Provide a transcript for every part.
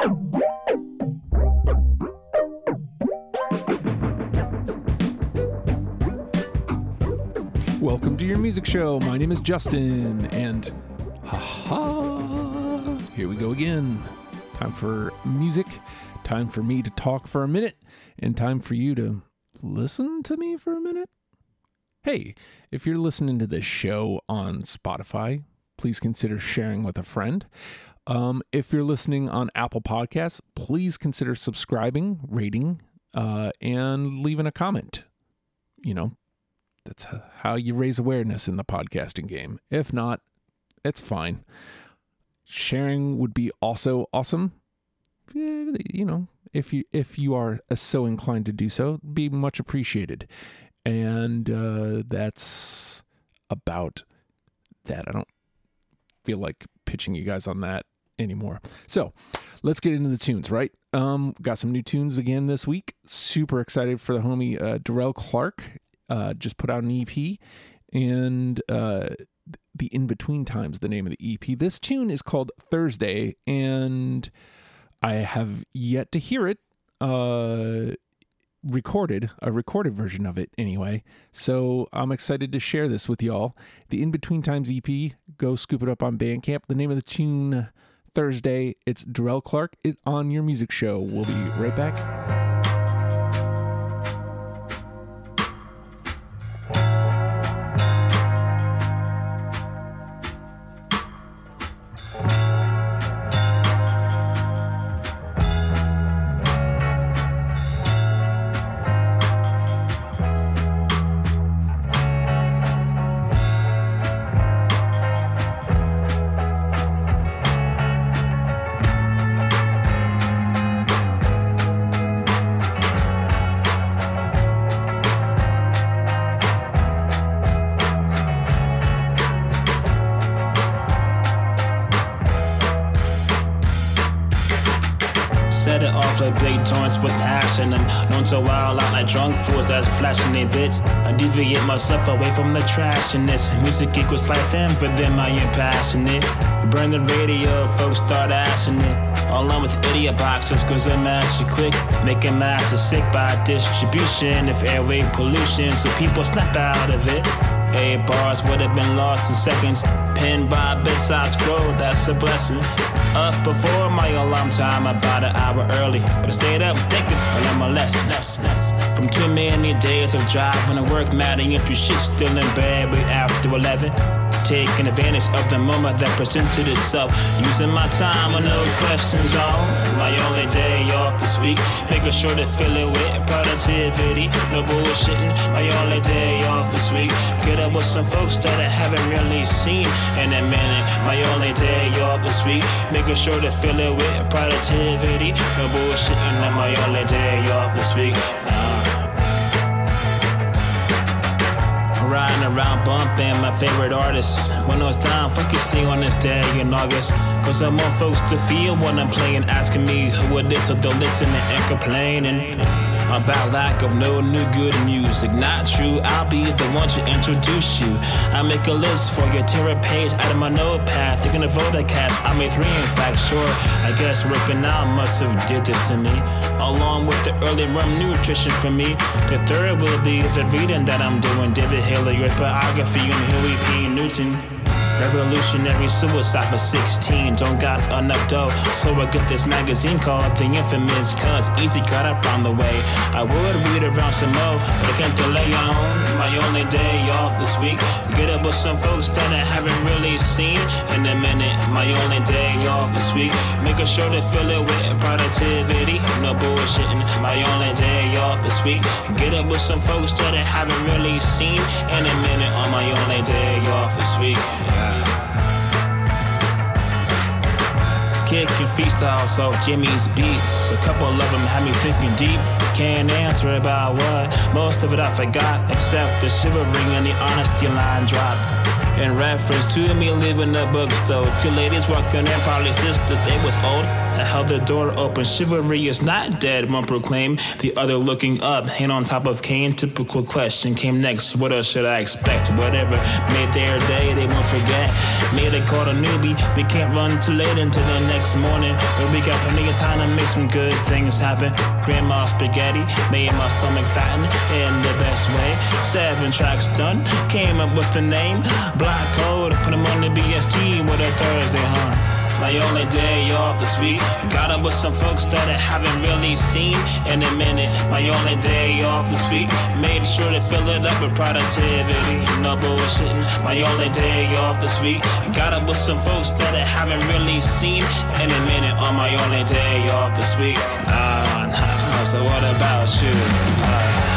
Welcome to your music show. My name is Justin, and haha, here we go again. Time for music, time for me to talk for a minute, and time for you to listen to me for a minute. Hey, if you're listening to this show on Spotify, please consider sharing with a friend. Um, if you're listening on Apple Podcasts, please consider subscribing, rating, uh, and leaving a comment. You know, that's how you raise awareness in the podcasting game. If not, it's fine. Sharing would be also awesome. You know, if you if you are so inclined to do so, be much appreciated. And uh, that's about that. I don't feel like pitching you guys on that anymore. So let's get into the tunes, right? Um, got some new tunes again this week. Super excited for the homie uh, Dariel Clark. Uh, just put out an EP, and uh, the in between times, the name of the EP. This tune is called Thursday, and I have yet to hear it. Uh, recorded a recorded version of it anyway so i'm excited to share this with y'all the in between times ep go scoop it up on bandcamp the name of the tune thursday. It's Dariel clark on your music show. We'll be right back Set it off like big joints with in them. Known to wild out like drunk fools that's flashing their bits. I deviate myself away from the trash in this. Music equals life, and for them I am passionate. Burn the radio, folks start ashing it. All on with idiot boxes, cause I'm actually quick. Making masses sick by distribution of airway pollution, so people snap out of it. Eight bars would have been lost in seconds. Pinned by a bit-sized scroll, that's a blessing. Up before my alarm time, about an hour early. But I stayed up thinking, I learned my lesson. From too many days of driving to work, mad and through shit, still in bed way after 11. Taking advantage of the moment that presented itself. Using my time with no questions on. My only day off this week. Making sure to fill it with productivity. No bullshitting. My only day off this week. Get up with some folks that I haven't really seen in a minute. My only day off this week. Making sure to fill it with productivity. No bullshitting. And my only day off this week. Around bumping my favorite artists. When I was down, focusing on this day in August. Cause I want folks to feel when I'm playing, asking me who it is, so they're listening and complaining. About lack of no new good music. Not true, I'll be the one to introduce you. I make a list for your terror page out of my notepad. Thinking of voter cast, I made three in fact, sure. I guess working out must have did this to me. Along with the early rum nutrition for me. The third will be the reading that I'm doing. David Hilliard's biography on Huey P. Newton. Revolutionary suicide for 16. Don't got enough dough, so I get this magazine called The Infamous. Cause easy got up on the way. I would read around some more, but I can't delay on my only day off this week. Get up with some folks that I haven't really seen in a minute. My only day off this week. Making sure to fill it with productivity. No bullshitting. My only day off this week. Get up with some folks that I haven't really seen in a minute on my only day off this week. Yeah. Kicking freestyle off Jimmy's beats. A couple of them had me thinking deep. Can't answer about what. Most of it I forgot, except the shivering and the honesty line drop. In reference to me leaving the bookstore. Two ladies walking in, probably sisters, they was old. I held the door open. Chivalry is not dead, one proclaimed. The other looking up, hand on top of cane. Typical question came next. What else should I expect? Whatever made their day, they won't forget. Made they called a newbie. We can't run too late until the next morning. But we got plenty of time to make some good things happen. Grandma spaghetti made my stomach fatten in the best way. Seven tracks done, came up with the name. Black code, put them on the BSG with a Thursday, huh? My only day off this week. Got up with some folks that I haven't really seen in a minute. My only day off this week. Made sure to fill it up with productivity. No bullshitting. My only day off this week. Got up with some folks that I haven't really seen in a minute on my only day off this week. Ah, so what about you? Ah.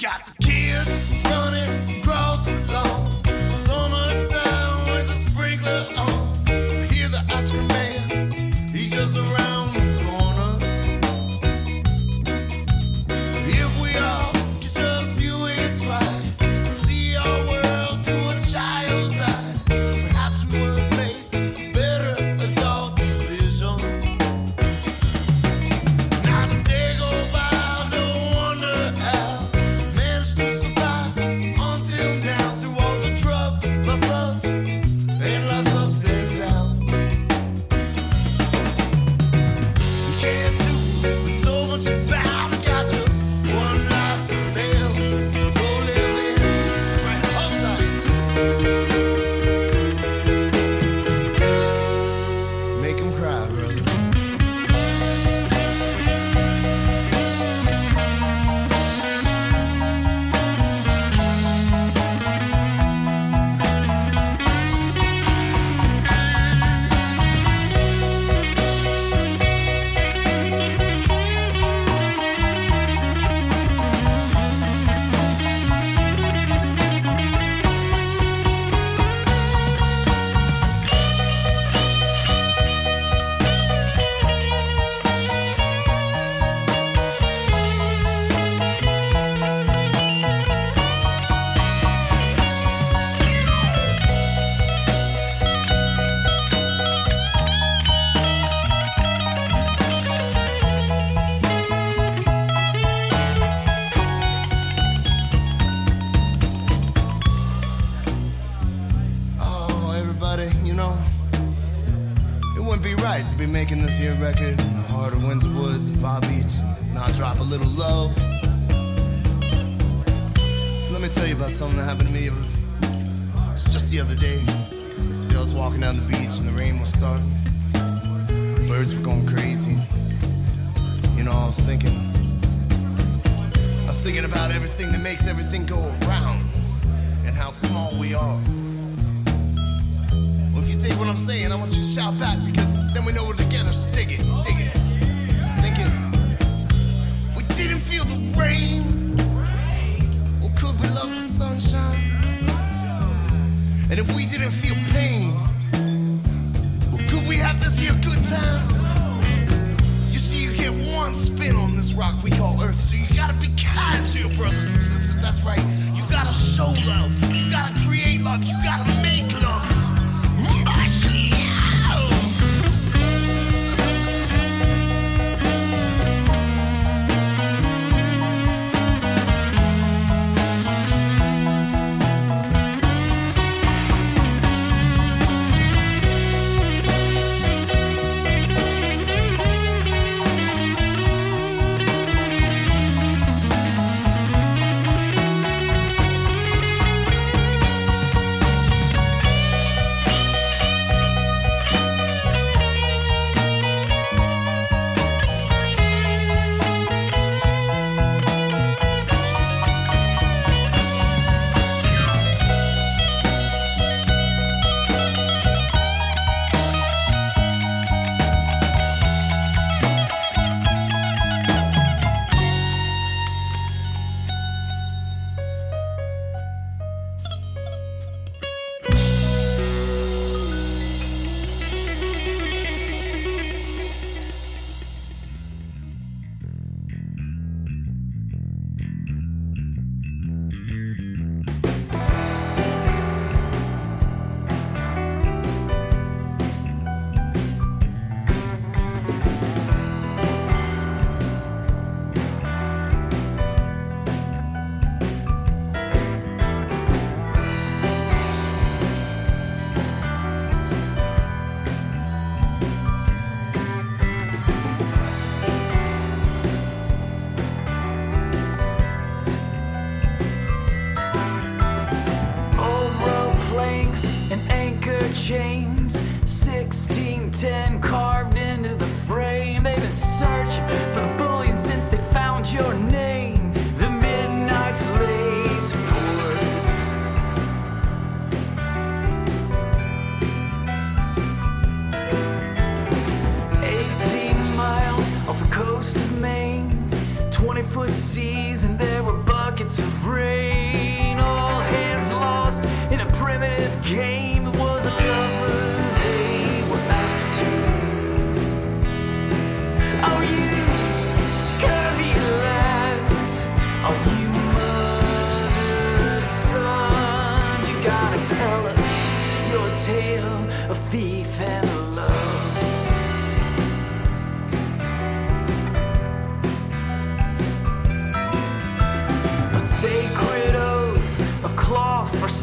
got the kids running across the lawn. Birds were going crazy. You know, I was thinking. I was thinking about everything that makes everything go around and how small we are. Well, if you take what I'm saying, I want you to shout back because then we know we're together. Stick it, dig it. I was thinking, if we didn't feel the rain, well, could we love the sunshine? And if we didn't feel pain, could we have this here good time? You see, you get one spin on this rock we call Earth, so you gotta be kind to your brothers and sisters. That's right. You gotta show love. You gotta create love. You gotta make love.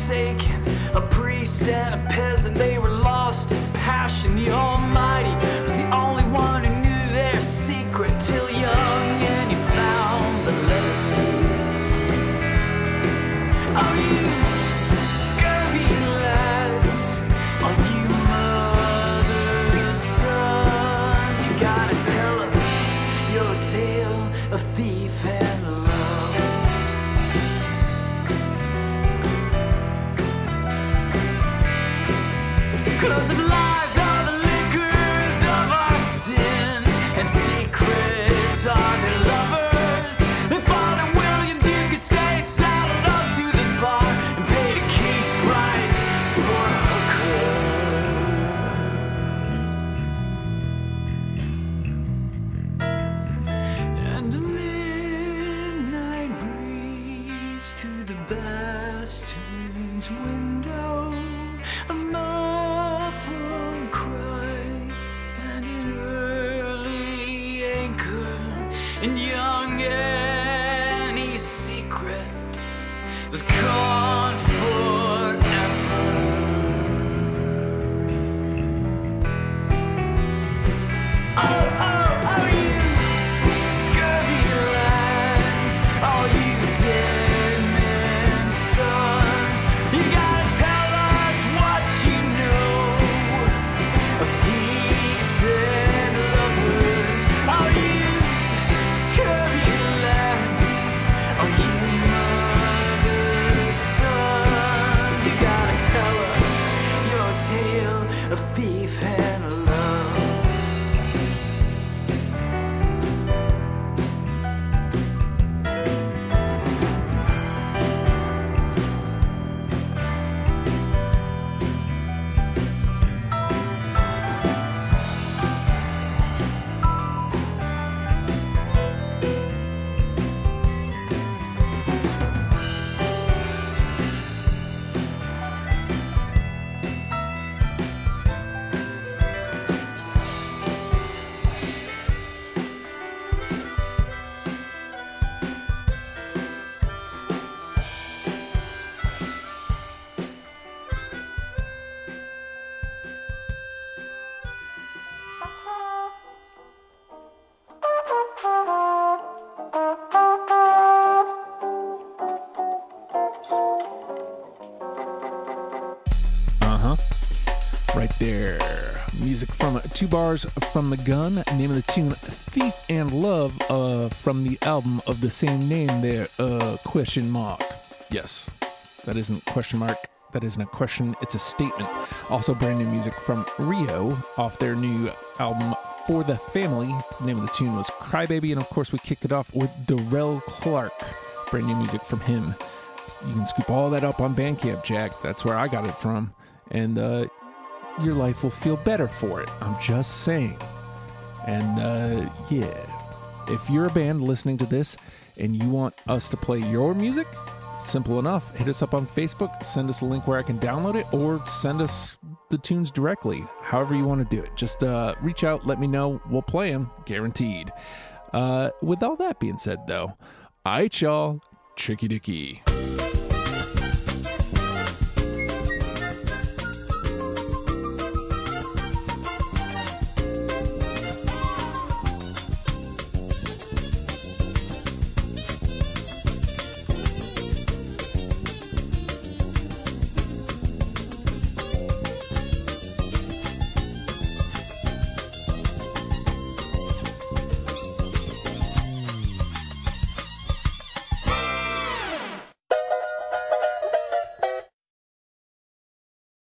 Forsaken. A priest and a peasant, they were lost in passion. The the bastion's window, Music from Two Bars from the Gun. Name of the tune Thief and Love uh, from the album of the same name there. Uh, question mark. Yes, that isn't question mark. That isn't a question, it's a statement. Also, brand new music from Rio off their new album For the Family. Name of the tune was Crybaby, and of course, we kicked it off with Dariel Clark. Brand new music from him. You can scoop all that up on Bandcamp, Jack. That's where I got it from. And uh, your life will feel better for it. I'm just saying. And uh, yeah, if you're a band listening to this and you want us to play your music, simple enough. Hit us up on Facebook, send us a link where I can download it, or send us the tunes directly. However, you want to do it. Just uh, reach out, let me know. We'll play them, guaranteed. Uh, with all that being said, though, right, y'all, Tricky Dicky.